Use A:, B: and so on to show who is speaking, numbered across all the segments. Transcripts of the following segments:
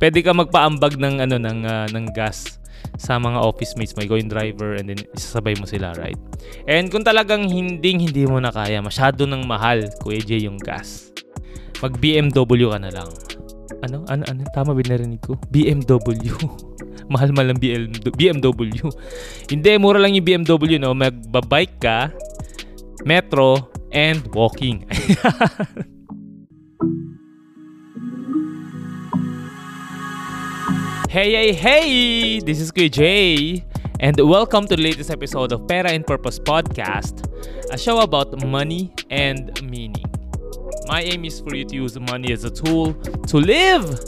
A: pwede ka magpaambag ng ano ng uh, ng gas sa mga office mates mo, ikaw yung driver and then isasabay mo sila, right? And kung talagang hindi hindi mo na kaya, masyado nang mahal, Kuya J, yung gas. Mag BMW ka na lang. Ano? Ano? Ano? Tama ba narinig ko? BMW. Mahal-mahal ang BMW. Hindi, mura lang yung BMW, no? Magbabike ka, metro, and walking. Hey, hey, hey! This is Jay, and welcome to the latest episode of Pera and Purpose Podcast, a show about money and meaning. My aim is for you to use money as a tool to live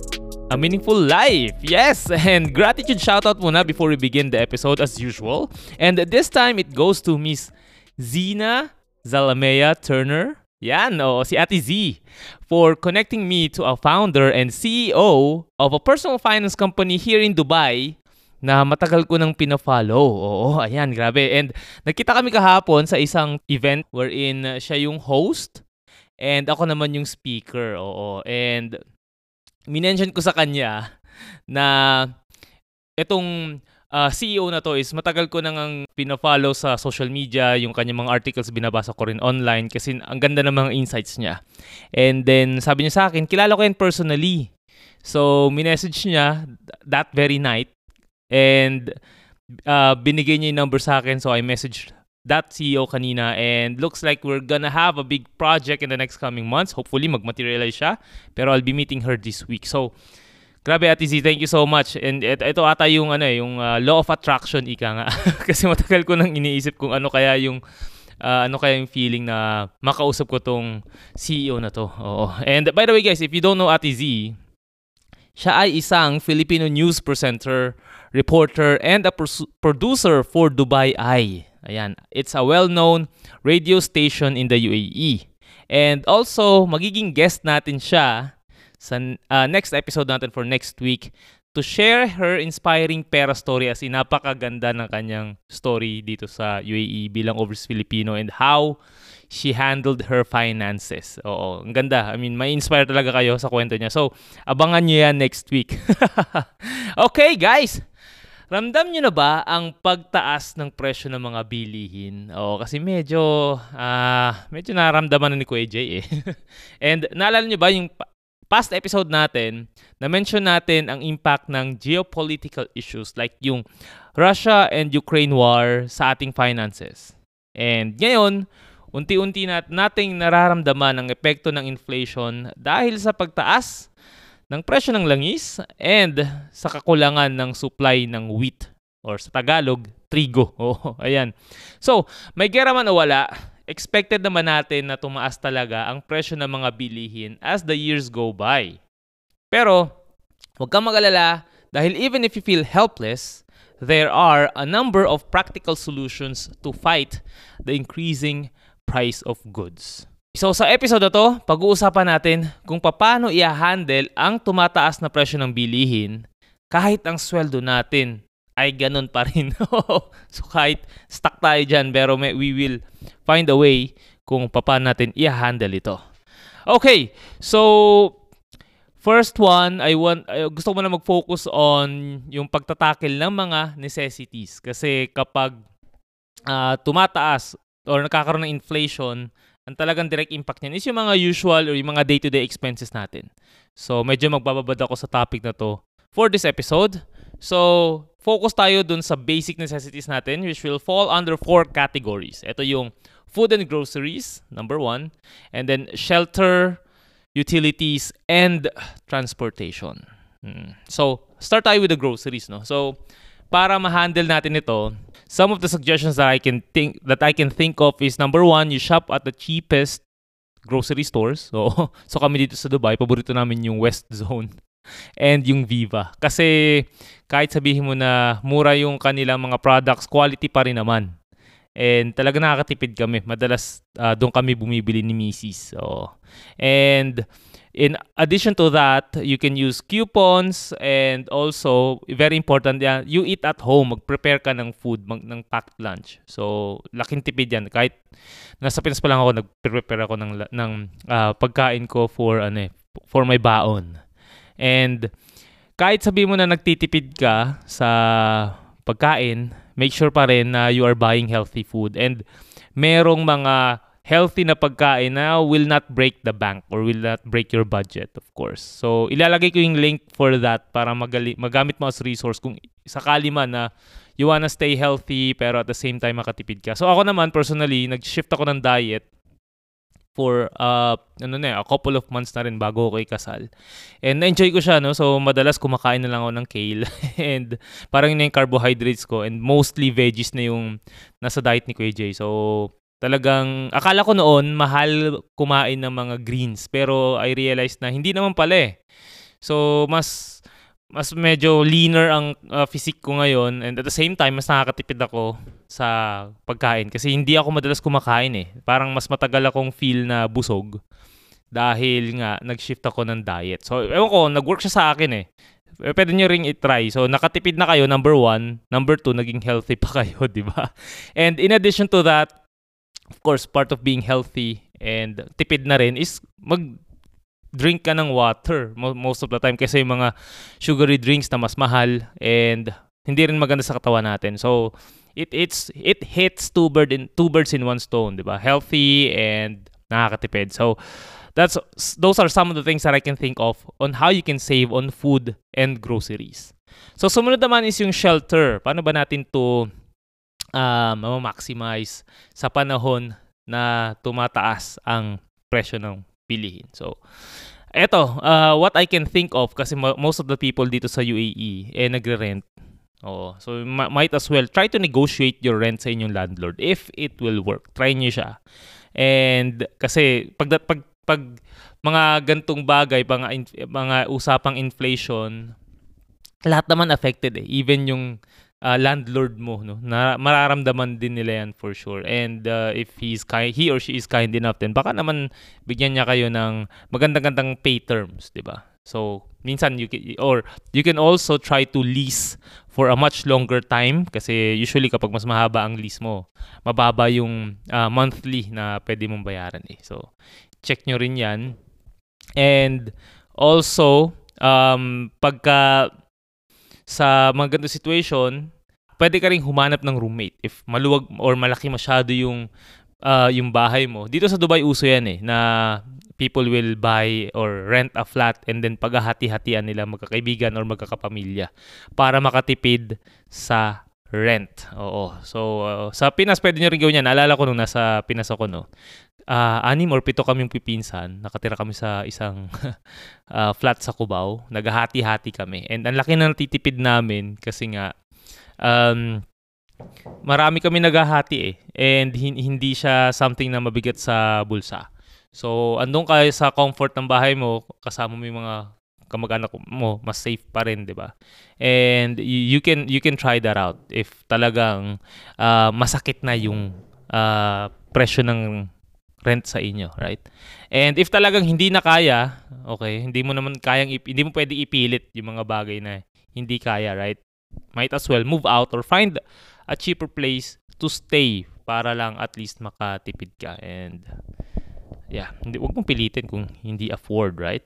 A: a meaningful life. Yes, and gratitude shoutout muna before we begin the episode as usual. And this time it goes to Miss Zina Zalamea Turner yan, o si Ate Z, for connecting me to a founder and CEO of a personal finance company here in Dubai na matagal ko nang pina-follow. Oo, ayan, grabe. And nakita kami kahapon sa isang event wherein siya yung host and ako naman yung speaker. Oo, and minention ko sa kanya na itong uh, ah, CEO na to is matagal ko nang pina-follow sa social media, yung kanyang mga articles binabasa ko rin online kasi ang ganda ng mga insights niya. And then sabi niya sa akin, kilala ko yan personally. So, minessage niya that very night and uh, binigay niya yung number sa akin so I messaged that CEO kanina and looks like we're gonna have a big project in the next coming months. Hopefully, mag-materialize siya. Pero I'll be meeting her this week. So, Grabe Ate Z, thank you so much. And ito, ito ata yung ano eh, yung uh, law of attraction ika nga. Kasi matagal ko nang iniisip kung ano kaya yung uh, ano kaya yung feeling na makausap ko tong CEO na to. Oo. And by the way guys, if you don't know Ate Z, siya ay isang Filipino news presenter, reporter, and a pers- producer for Dubai Eye. Ayan. It's a well-known radio station in the UAE. And also, magiging guest natin siya sa uh, next episode natin for next week to share her inspiring pera story as in napakaganda ng kanyang story dito sa UAE bilang overseas Filipino and how she handled her finances. Oo, ang ganda. I mean, may inspire talaga kayo sa kwento niya. So, abangan niyo yan next week. okay, guys. Ramdam niyo na ba ang pagtaas ng presyo ng mga bilihin? Oo, kasi medyo uh, medyo naramdaman na ni Kuya Jay eh. And naalala niyo ba yung past episode natin, na-mention natin ang impact ng geopolitical issues like yung Russia and Ukraine war sa ating finances. And ngayon, unti-unti nat nating nararamdaman ang epekto ng inflation dahil sa pagtaas ng presyo ng langis and sa kakulangan ng supply ng wheat or sa Tagalog, trigo. Oh, ayan. So, may gera man o wala, expected naman natin na tumaas talaga ang presyo ng mga bilihin as the years go by. Pero, huwag kang mag-alala dahil even if you feel helpless, there are a number of practical solutions to fight the increasing price of goods. So sa episode na to, pag-uusapan natin kung paano i-handle ang tumataas na presyo ng bilihin kahit ang sweldo natin ay ganun pa rin. so kahit stuck tayo dyan, pero may, we will find a way kung paano natin i-handle ito. Okay, so first one, I want uh, gusto ko na mag-focus on yung pagtatakil ng mga necessities kasi kapag uh, tumataas or nakakaroon ng inflation, ang talagang direct impact niyan is yung mga usual or yung mga day-to-day expenses natin. So medyo magbababad ako sa topic na to for this episode. So, focus tayo dun sa basic necessities natin which will fall under four categories. Ito yung food and groceries, number one. And then shelter, utilities, and transportation. Hmm. So, start tayo with the groceries, no? So, para ma-handle natin ito, some of the suggestions that I can think that I can think of is number one, you shop at the cheapest grocery stores. So, so kami dito sa Dubai, paborito namin yung West Zone and yung Viva. Kasi kahit sabihin mo na mura yung kanilang mga products, quality pa rin naman. And talaga nakakatipid kami. Madalas uh, doon kami bumibili ni Mrs. So, and in addition to that, you can use coupons and also, very important yan, you eat at home. Mag-prepare ka ng food, mag, ng packed lunch. So, laking tipid yan. Kahit nasa Pinas pa lang ako, nag-prepare ako ng, ng uh, pagkain ko for, ano eh, for my baon. And kahit sabi mo na nagtitipid ka sa pagkain, make sure pa rin na you are buying healthy food and merong mga healthy na pagkain na will not break the bank or will not break your budget, of course. So, ilalagay ko yung link for that para magali- magamit mo as resource kung sakali man na you wanna stay healthy pero at the same time makatipid ka. So, ako naman, personally, nag-shift ako ng diet for uh, ano na, a couple of months na rin bago ako ikasal. And na-enjoy ko siya, no? So, madalas kumakain na lang ako ng kale. and parang yun yung carbohydrates ko. And mostly veggies na yung nasa diet ni Kuya Jay. So, talagang akala ko noon mahal kumain ng mga greens pero I realized na hindi naman pala eh. So mas mas medyo leaner ang uh, physique ko ngayon and at the same time mas nakakatipid ako sa pagkain kasi hindi ako madalas kumakain eh. Parang mas matagal akong feel na busog dahil nga nag-shift ako ng diet. So ewan ko, nag-work siya sa akin eh. eh pwede nyo ring i-try. So, nakatipid na kayo, number one. Number two, naging healthy pa kayo, di ba? And in addition to that, of course, part of being healthy and tipid na rin is mag drink ka ng water most of the time kasi yung mga sugary drinks na mas mahal and hindi rin maganda sa katawan natin. So it it's it hits two bird in two birds in one stone, 'di ba? Healthy and nakakatipid. So that's those are some of the things that I can think of on how you can save on food and groceries. So sumunod naman is yung shelter. Paano ba natin to uh, maximize sa panahon na tumataas ang presyo ng bilihin. So, eto, uh, what I can think of kasi most of the people dito sa UAE eh nagre-rent. Oh, so ma- might as well try to negotiate your rent sa inyong landlord if it will work. Try niyo siya. And kasi pag pag pag mga gantong bagay, mga in, mga usapang inflation, lahat naman affected eh. Even yung uh, landlord mo no? Na mararamdaman din nila yan for sure. And uh, if he's kind he or she is kind enough then baka naman bigyan niya kayo ng magandang-gandang pay terms di ba? So minsan you can, or you can also try to lease for a much longer time kasi usually kapag mas mahaba ang lease mo mababa yung uh, monthly na pwede mong bayaran eh. So check nyo rin yan. And also um pagka sa mga ganito situation, pwede ka rin humanap ng roommate if maluwag or malaki masyado yung uh, yung bahay mo. Dito sa Dubai uso yan eh na people will buy or rent a flat and then paghahati-hatian nila magkakaibigan or magkakapamilya para makatipid sa rent. Oo. So, uh, sa Pinas, pwede nyo rin gawin yan. Naalala ko nung nasa Pinas ako, no? Uh, anim or pito kaming pipinsan. Nakatira kami sa isang uh, flat sa Cubao. Naghahati-hati kami. And ang laki na natitipid namin kasi nga um, marami kami naghahati eh. And hindi siya something na mabigat sa bulsa. So, andun ka sa comfort ng bahay mo, kasama mo yung mga kamag-anak mo, mas safe pa rin, 'di ba? And you can you can try that out if talagang uh, masakit na yung uh, presyo ng rent sa inyo, right? And if talagang hindi na kaya, okay, hindi mo naman kayang hindi mo pwede ipilit yung mga bagay na hindi kaya, right? Might as well move out or find a cheaper place to stay para lang at least makatipid ka and yeah, hindi wag mong pilitin kung hindi afford, right?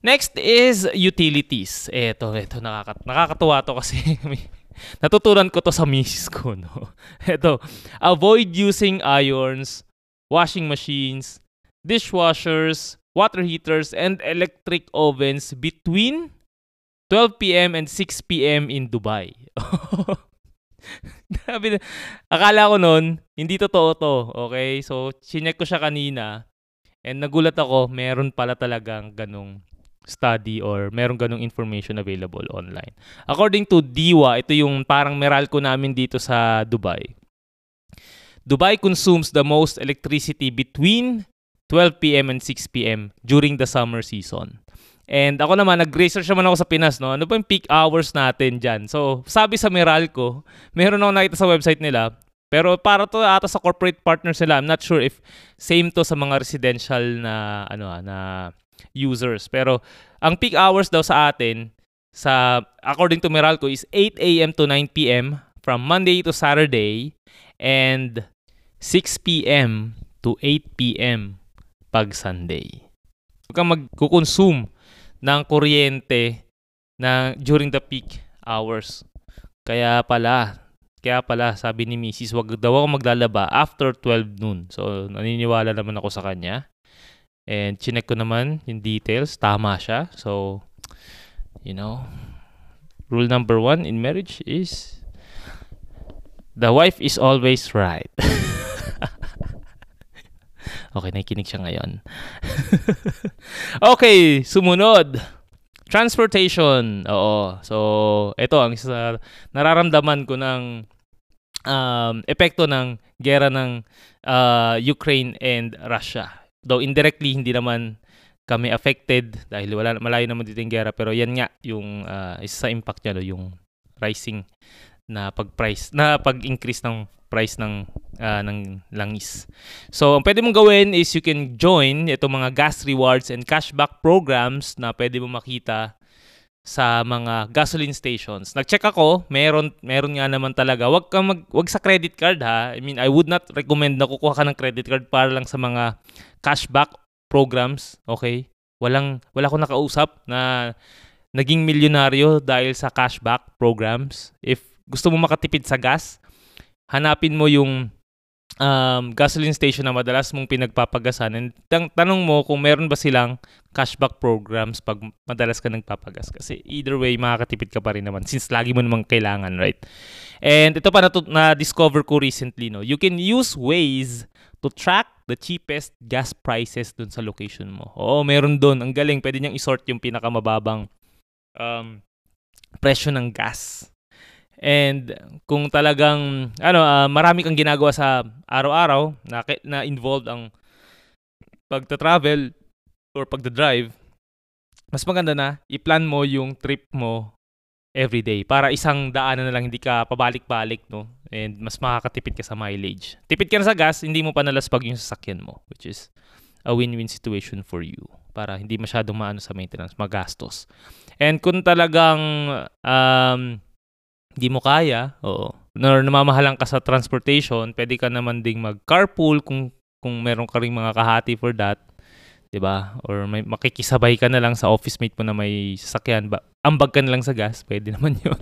A: Next is utilities. Ito, ito nakakat nakakatuwa to kasi natutunan ko to sa misis ko, no. Ito, avoid using irons, washing machines, dishwashers, water heaters, and electric ovens between 12 p.m. and 6 p.m. in Dubai. Akala ko noon, hindi totoo to. Okay? So, chinek ko siya kanina. And nagulat ako, meron pala talagang ganong study or merong ganong information available online. According to DIWA, ito yung parang Meralco namin dito sa Dubai. Dubai consumes the most electricity between 12 p.m. and 6 p.m. during the summer season. And ako naman, nag-research naman ako sa Pinas, no? Ano ba yung peak hours natin dyan? So, sabi sa Meralco, meron ako nakita sa website nila, pero para to ata sa corporate partners nila, I'm not sure if same to sa mga residential na ano ah, na users. Pero ang peak hours daw sa atin sa according to Meralco is 8 a.m. to 9 p.m. from Monday to Saturday and 6 p.m. to 8 p.m. pag Sunday. Huwag kang magkukonsume ng kuryente na during the peak hours. Kaya pala, kaya pala sabi ni Mrs. wag daw ako maglalaba after 12 noon. So naniniwala naman ako sa kanya. And chinek ko naman yung details, tama siya. So, you know, rule number one in marriage is the wife is always right. okay, nakikinig siya ngayon. okay, sumunod. Transportation. Oo. So, ito ang isa nararamdaman ko ng um, epekto ng gera ng uh, Ukraine and Russia. Though indirectly, hindi naman kami affected dahil wala malayo naman dito yung gera pero yan nga yung uh, isa sa impact niya no, yung rising na pag-price na pag-increase ng price ng uh, ng langis. So, ang pwede mong gawin is you can join itong mga gas rewards and cashback programs na pwede mo makita sa mga gasoline stations. Nag-check ako, meron meron nga naman talaga. Wag ka mag wag sa credit card ha. I mean, I would not recommend na kukuha ka ng credit card para lang sa mga cashback programs, okay? Walang wala ko nakausap na naging milyonaryo dahil sa cashback programs. If gusto mo makatipid sa gas, hanapin mo yung um, gasoline station na madalas mong pinagpapagasan and tang- tanong mo kung meron ba silang cashback programs pag madalas ka nagpapagas. Kasi either way, makakatipid ka pa rin naman since lagi mo namang kailangan, right? And ito pa na- na-discover ko recently, no? You can use Waze to track the cheapest gas prices dun sa location mo. Oo, meron dun. Ang galing. Pwede niyang isort yung pinakamababang um, presyo ng gas. And kung talagang ano uh, marami kang ginagawa sa araw-araw na na involved ang pagta-travel or pagda-drive, mas maganda na i-plan mo yung trip mo every day para isang daanan na lang hindi ka pabalik-balik no and mas makakatipid ka sa mileage. Tipid ka na sa gas, hindi mo pa nalaspag yung sasakyan mo which is a win-win situation for you para hindi masyadong maano sa maintenance, magastos. And kung talagang um, di mo kaya, oo, or namamahalan ka sa transportation, pwede ka naman ding mag-carpool kung kung meron ka ring mga kahati for that. 'di ba? Or may makikisabay ka na lang sa office mate mo na may sasakyan, ba ambag ka na lang sa gas, pwede naman 'yon.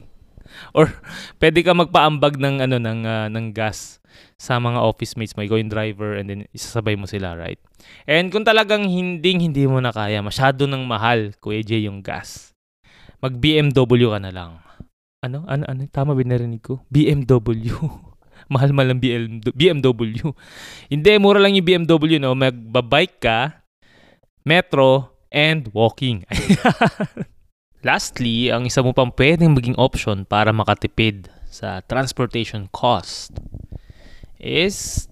A: Or pwede ka magpaambag ng ano ng uh, ng gas sa mga office mates mo, ikaw yung driver and then isasabay mo sila, right? And kung talagang hindi hindi mo na kaya, masyado nang mahal, Kuya J, yung gas. Mag BMW ka na lang. Ano? Ano? Ano? Tama ba narinig ko? BMW. Mahal-mahal ang BMW. Hindi, mura lang yung BMW, no? Magbabike ka, metro, and walking. Lastly, ang isa mo pang pwedeng maging option para makatipid sa transportation cost is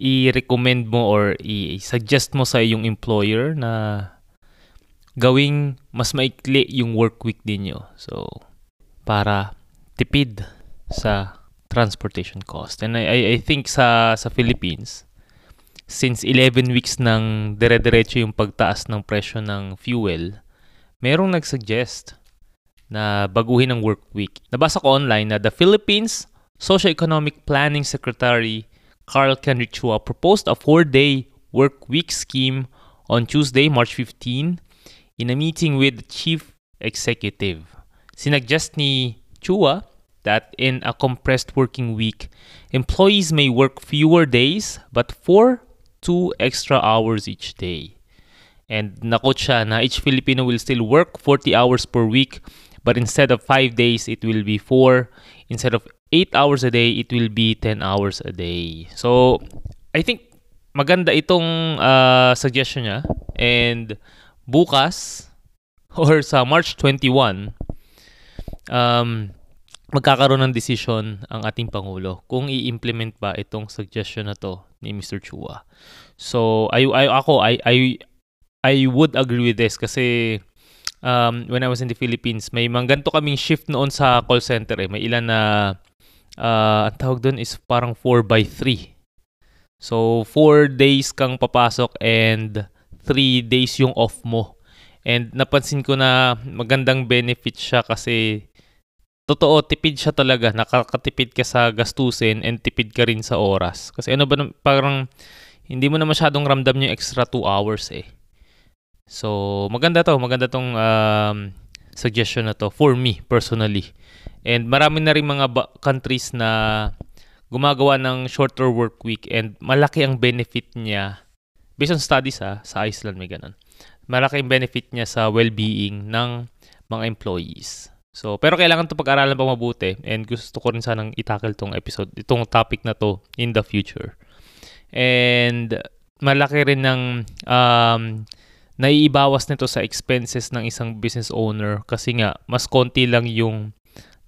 A: i-recommend mo or i-suggest mo sa iyong employer na gawing mas maikli yung work week ninyo. So, para tipid sa transportation cost. And I, I think sa, sa Philippines, since 11 weeks nang dire-diretso yung pagtaas ng presyo ng fuel, merong nag-suggest na baguhin ang work week. Nabasa ko online na the Philippines Socio-Economic Planning Secretary Carl Kenrichua proposed a four-day work week scheme on Tuesday, March 15 in a meeting with the chief executive. Sinuggest ni Chua that in a compressed working week, employees may work fewer days but for two extra hours each day. And nakot siya na each Filipino will still work 40 hours per week but instead of 5 days, it will be 4. Instead of 8 hours a day, it will be 10 hours a day. So, I think maganda itong uh, suggestion niya. And bukas, or sa March 21, um, magkakaroon ng decision ang ating Pangulo kung i-implement ba itong suggestion na to ni Mr. Chua. So, I, I, ako, I, I, I would agree with this kasi um, when I was in the Philippines, may mga ganito kaming shift noon sa call center eh. May ilan na, uh, ang tawag doon is parang 4 by 3. So, 4 days kang papasok and 3 days yung off mo. And napansin ko na magandang benefit siya kasi totoo, tipid siya talaga. Nakakatipid ka sa gastusin and tipid ka rin sa oras. Kasi ano ba, parang hindi mo na masyadong ramdam yung extra 2 hours eh. So, maganda to. Maganda tong um, suggestion na to for me personally. And marami na rin mga ba- countries na gumagawa ng shorter work week and malaki ang benefit niya based on studies ha, sa Iceland may ganun. Malaki ang benefit niya sa well-being ng mga employees. So, pero kailangan to pag-aralan pa mabuti and gusto ko rin sanang itackle tong episode, itong topic na to in the future. And malaki rin ng um, naiibawas nito sa expenses ng isang business owner kasi nga mas konti lang yung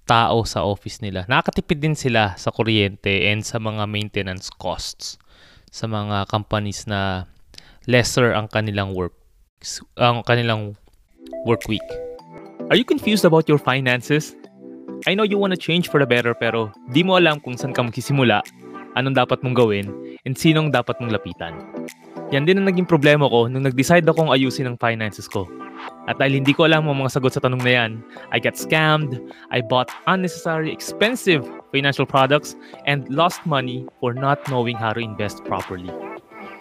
A: tao sa office nila. Nakakatipid din sila sa kuryente and sa mga maintenance costs sa mga companies na lesser ang kanilang work ang kanilang work week. Are you confused about your finances? I know you want to change for the better pero di mo alam kung saan ka magsisimula, anong dapat mong gawin, and sinong dapat mong lapitan. Yan din ang naging problema ko nung nag-decide akong ayusin ang finances ko. At dahil hindi ko alam ang mga sagot sa tanong na yan, I got scammed, I bought unnecessary expensive financial products, and lost money for not knowing how to invest properly.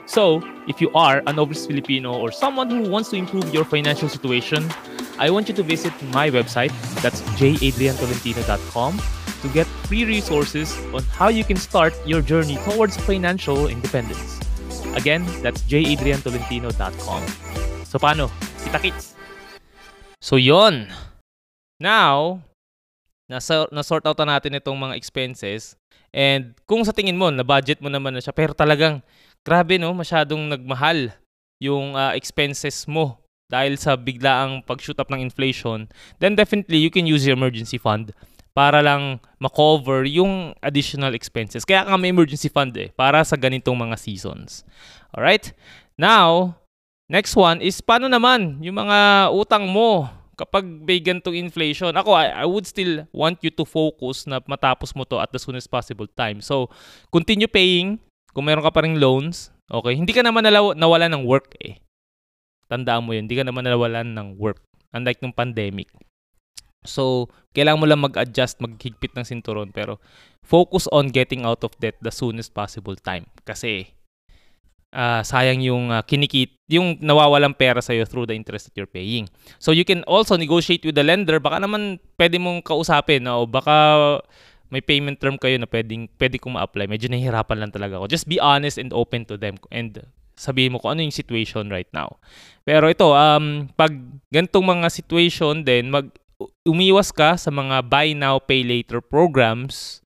A: So, if you are an overseas Filipino or someone who wants to improve your financial situation, I want you to visit my website, that's jadriantolentino.com, to get free resources on how you can start your journey towards financial independence. Again, that's jadriantolentino.com. So, paano? Kita-kits! So, yon. Now, nasa, na-sort out na natin itong mga expenses. And kung sa tingin mo, na-budget mo naman na siya, pero talagang, grabe no, masyadong nagmahal yung uh, expenses mo dahil sa biglaang pag-shoot up ng inflation, then definitely you can use your emergency fund para lang makover yung additional expenses. Kaya ka may emergency fund eh, para sa ganitong mga seasons. Alright? Now, next one is paano naman yung mga utang mo kapag may ganitong inflation. Ako, I, I would still want you to focus na matapos mo to at the soonest possible time. So, continue paying kung meron ka pa ring loans. Okay? Hindi ka naman nalaw- nawala ng work eh. Tandaan mo yun, hindi ka naman nawalan ng work. Unlike nung pandemic. So, kailangan mo lang mag-adjust, maghigpit ng sinturon. Pero, focus on getting out of debt the soonest possible time. Kasi, uh, sayang yung uh, kinikit, yung nawawalang pera sa'yo through the interest that you're paying. So, you can also negotiate with the lender. Baka naman pwede mong kausapin. O baka may payment term kayo na pwedeng, pwede kong ma-apply. Medyo nahihirapan lang talaga ako. Just be honest and open to them. And sabihin mo kung ano yung situation right now. Pero ito, um, pag gantong mga situation din, mag umiwas ka sa mga buy now, pay later programs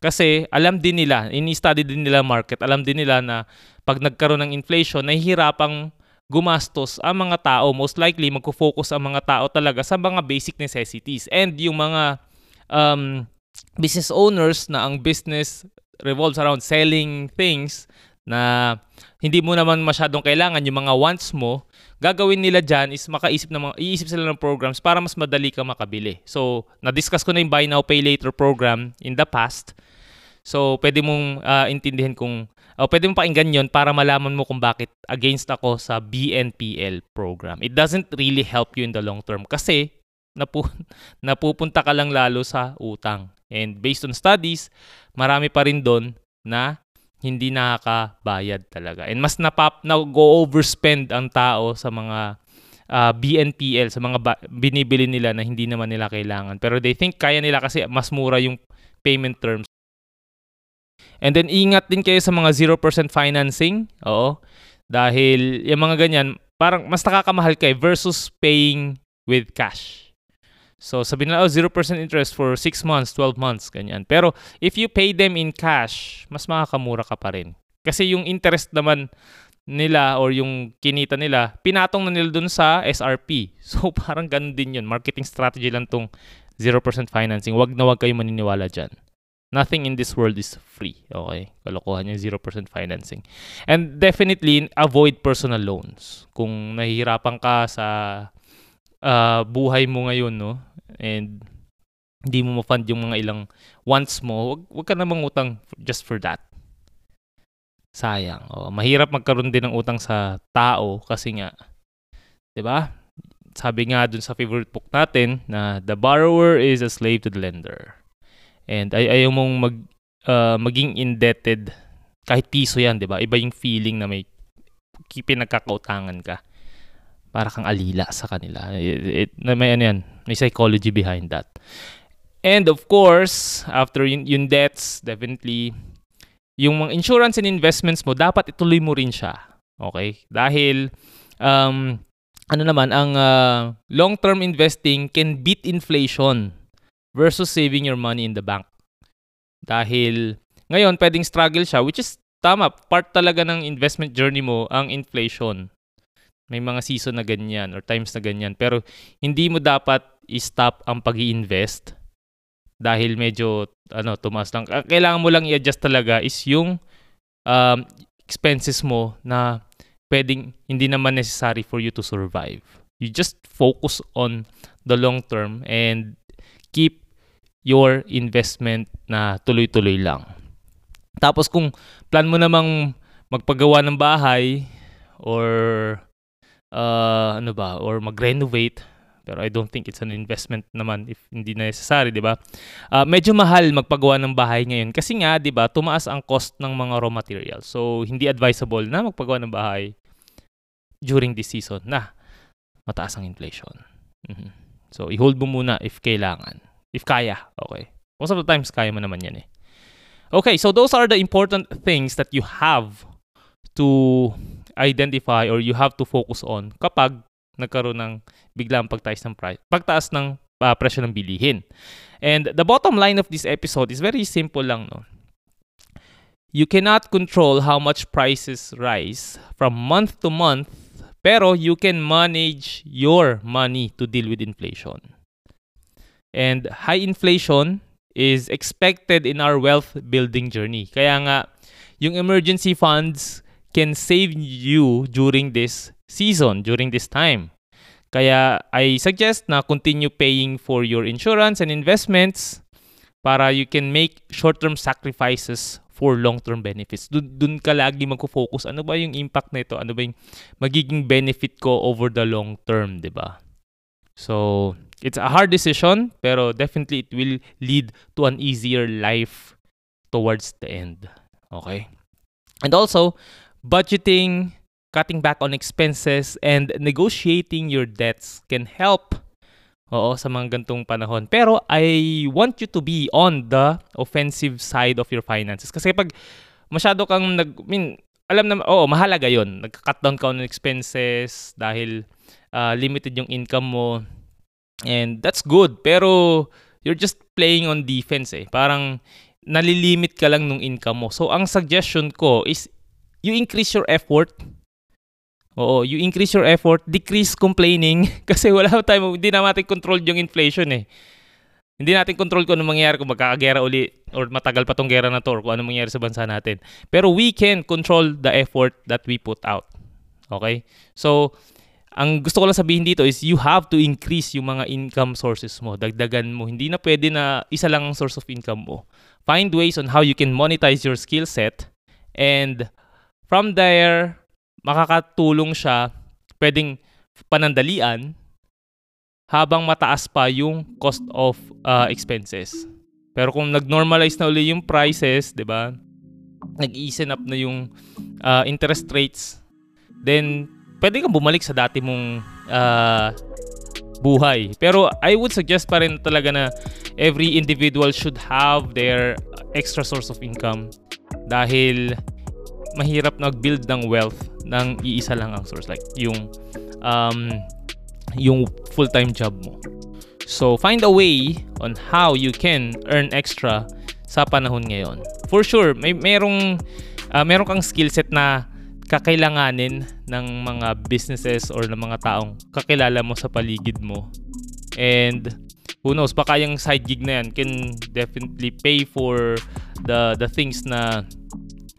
A: kasi alam din nila, ini-study din nila market, alam din nila na pag nagkaroon ng inflation, nahihirapang gumastos ang mga tao. Most likely, magko-focus ang mga tao talaga sa mga basic necessities. And yung mga um, business owners na ang business revolves around selling things, na hindi mo naman masyadong kailangan yung mga wants mo, gagawin nila dyan is makaisip ng mga, iisip sila ng programs para mas madali ka makabili. So, na-discuss ko na yung Buy Now, Pay Later program in the past. So, pwede mong uh, intindihin kung, uh, pwede mong pakinggan yon para malaman mo kung bakit against ako sa BNPL program. It doesn't really help you in the long term kasi napu- napupunta ka lang lalo sa utang. And based on studies, marami pa rin doon na hindi nakakabayad talaga. And mas napap go overspend ang tao sa mga uh, ah, BNPL, sa mga ba- binibili nila na hindi naman nila kailangan. Pero they think kaya nila kasi mas mura yung payment terms. And then ingat din kayo sa mga 0% financing. Oo. Dahil yung mga ganyan, parang mas nakakamahal kayo versus paying with cash. So sabi nila, oh, 0% interest for 6 months, 12 months, ganyan. Pero if you pay them in cash, mas makakamura ka pa rin. Kasi yung interest naman nila or yung kinita nila, pinatong na nila dun sa SRP. So parang ganun din yun. Marketing strategy lang tong 0% financing. Wag na wag kayo maniniwala dyan. Nothing in this world is free. Okay? Kalokohan yung 0% financing. And definitely, avoid personal loans. Kung nahihirapan ka sa uh, buhay mo ngayon, no? And hindi mo ma-fund yung mga ilang wants mo, wag, wag ka na mangutang just for that. Sayang. Oh, mahirap magkaroon din ng utang sa tao kasi nga, 'di ba? Sabi nga dun sa favorite book natin na the borrower is a slave to the lender. And ay ayaw mong mag uh, maging indebted kahit piso 'yan, 'di ba? Iba yung feeling na may pinagkakautangan ka. Para kang alila sa kanila. It, it, may ano yan, may psychology behind that. And of course, after yung, yung debts, definitely, yung mga insurance and investments mo, dapat ituloy mo rin siya. Okay? Dahil, um, ano naman, ang uh, long-term investing can beat inflation versus saving your money in the bank. Dahil, ngayon, pwedeng struggle siya, which is tama, part talaga ng investment journey mo ang inflation. May mga season na ganyan or times na ganyan. Pero hindi mo dapat i-stop ang pag invest dahil medyo ano tumaas lang. Kailangan mo lang i-adjust talaga is yung um, expenses mo na pwedeng hindi naman necessary for you to survive. You just focus on the long term and keep your investment na tuloy-tuloy lang. Tapos kung plan mo namang magpagawa ng bahay or uh, ano ba, or mag-renovate, pero I don't think it's an investment naman if hindi necessary, di ba? Uh, medyo mahal magpagawa ng bahay ngayon kasi nga, di ba, tumaas ang cost ng mga raw materials. So, hindi advisable na magpagawa ng bahay during this season na mataas ang inflation. Mm-hmm. So, i-hold mo muna if kailangan. If kaya, okay. Most of the times, kaya mo naman yan eh. Okay, so those are the important things that you have to identify or you have to focus on kapag nagkaroon ng biglang pagtaas ng price, pagtaas ng uh, presyo ng bilihin. And the bottom line of this episode is very simple lang no. You cannot control how much prices rise from month to month, pero you can manage your money to deal with inflation. And high inflation is expected in our wealth building journey. Kaya nga, yung emergency funds can save you during this season, during this time. Kaya I suggest na continue paying for your insurance and investments para you can make short-term sacrifices for long-term benefits. Dun, dun ka lagi magko-focus. Ano ba yung impact nito? Ano ba yung magiging benefit ko over the long term, 'di ba? So, it's a hard decision, pero definitely it will lead to an easier life towards the end. Okay? And also, budgeting, cutting back on expenses, and negotiating your debts can help Oo, sa mga gantong panahon. Pero I want you to be on the offensive side of your finances. Kasi pag masyado kang nag... I mean, alam na, oo, mahalaga yon Nag-cut down ka on expenses dahil uh, limited yung income mo. And that's good. Pero you're just playing on defense eh. Parang nalilimit ka lang nung income mo. So, ang suggestion ko is you increase your effort. Oo, you increase your effort, decrease complaining kasi wala tayo, hindi na natin control yung inflation eh. Hindi natin control kung ano mangyayari kung magkakagera uli or matagal pa tong gera na to or kung ano mangyayari sa bansa natin. Pero we can control the effort that we put out. Okay? So, ang gusto ko lang sabihin dito is you have to increase yung mga income sources mo. Dagdagan mo. Hindi na pwede na isa lang ang source of income mo. Find ways on how you can monetize your skill set and From there, makakatulong siya, pwedeng panandalian habang mataas pa yung cost of uh, expenses. Pero kung nag-normalize na uli yung prices, 'di ba? Nag-easen up na yung uh, interest rates, then pwede kang bumalik sa dati mong uh, buhay. Pero I would suggest pa rin talaga na every individual should have their extra source of income dahil mahirap nag-build ng wealth ng iisa lang ang source like yung um, yung full-time job mo. So find a way on how you can earn extra sa panahon ngayon. For sure, may merong uh, meron kang skill set na kakailanganin ng mga businesses or ng mga taong kakilala mo sa paligid mo. And who knows, baka yung side gig na yan can definitely pay for the the things na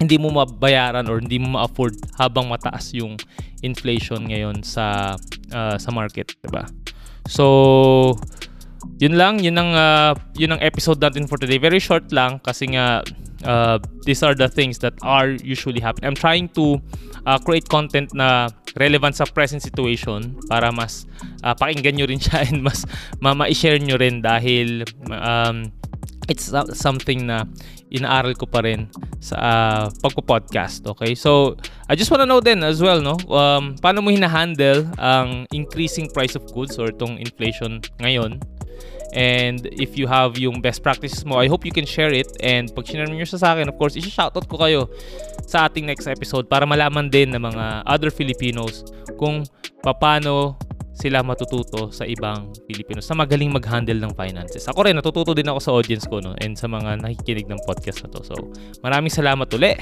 A: hindi mo mabayaran or hindi mo ma-afford habang mataas yung inflation ngayon sa uh, sa market, 'di ba? So, yun lang, yun ang uh, yun ang episode natin for today. Very short lang kasi nga uh, these are the things that are usually happening. I'm trying to uh, create content na relevant sa present situation para mas uh, pakinggan nyo rin siya and mas ma- ma-share nyo rin dahil um, it's something na inaaral ko pa rin sa uh, pagpo-podcast. Okay? So, I just wanna know then as well, no? Um, paano mo hinahandle ang increasing price of goods or itong inflation ngayon? And if you have yung best practices mo, I hope you can share it. And pag sinare nyo sa akin, of course, isi-shoutout ko kayo sa ating next episode para malaman din ng mga other Filipinos kung paano sila matututo sa ibang Pilipinos na magaling mag-handle ng finances. Ako rin, natututo din ako sa audience ko no, and sa mga nakikinig ng podcast na to. So, maraming salamat uli.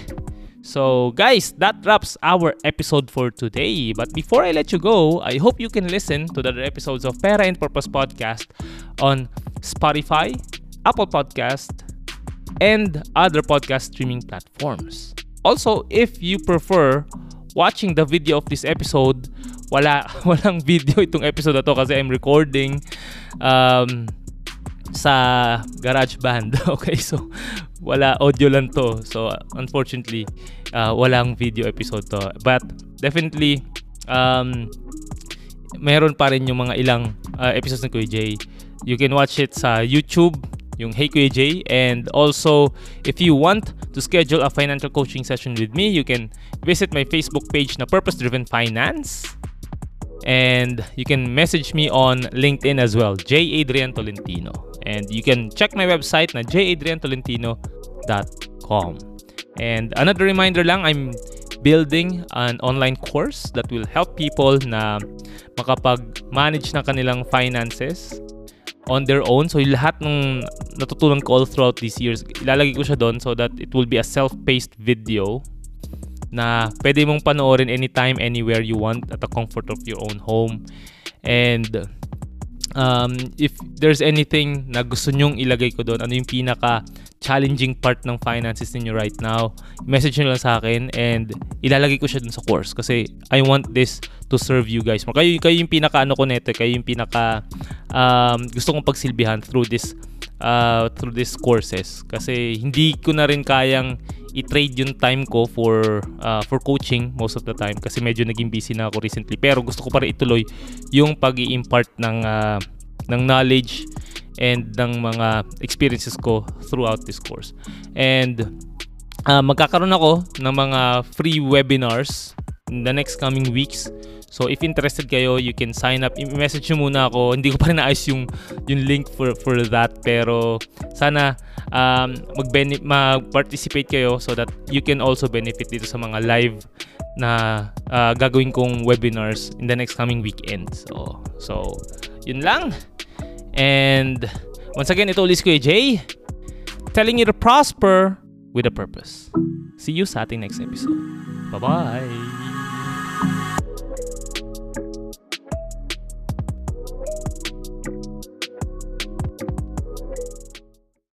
A: So, guys, that wraps our episode for today. But before I let you go, I hope you can listen to the other episodes of Pera and Purpose Podcast on Spotify, Apple Podcast, and other podcast streaming platforms. Also, if you prefer watching the video of this episode, wala walang video itong episode na to kasi I'm recording um, sa GarageBand. Okay, so wala audio lang to. So unfortunately, uh, walang video episode to. But definitely um meron pa rin yung mga ilang uh, episodes ng Kuya Jay. You can watch it sa YouTube, yung Hey Kuya Jay. And also, if you want to schedule a financial coaching session with me, you can visit my Facebook page na Purpose Driven Finance. And you can message me on LinkedIn as well, J. Adrian Tolentino. And you can check my website na jadriantolentino.com. And another reminder lang, I'm building an online course that will help people na makapag-manage ng kanilang finances on their own. So, lahat ng natutunan ko all throughout these years, ilalagay ko siya doon so that it will be a self-paced video na pwede mong panoorin anytime, anywhere you want at the comfort of your own home. And um, if there's anything na gusto nyong ilagay ko doon, ano yung pinaka challenging part ng finances ninyo right now, message nyo lang sa akin and ilalagay ko siya dun sa course kasi I want this to serve you guys. Kayo, kayo yung pinaka ano ko nito, kayo yung pinaka um, gusto kong pagsilbihan through this uh, through these courses. Kasi hindi ko na rin kayang i-trade yung time ko for uh, for coaching most of the time. Kasi medyo naging busy na ako recently. Pero gusto ko pa rin ituloy yung pag-i-impart ng uh, ng knowledge and ng mga experiences ko throughout this course. And uh, magkakaroon ako ng mga free webinars in the next coming weeks So if interested kayo, you can sign up. I-message nyo muna ako. Hindi ko pa rin naayos yung, yung link for, for that. Pero sana um, mag- mag-participate kayo so that you can also benefit dito sa mga live na uh, gagawin kong webinars in the next coming weekend. So, so yun lang. And once again, ito ulit ko Jay. Telling you to prosper with a purpose. See you sa ating next episode. Bye-bye!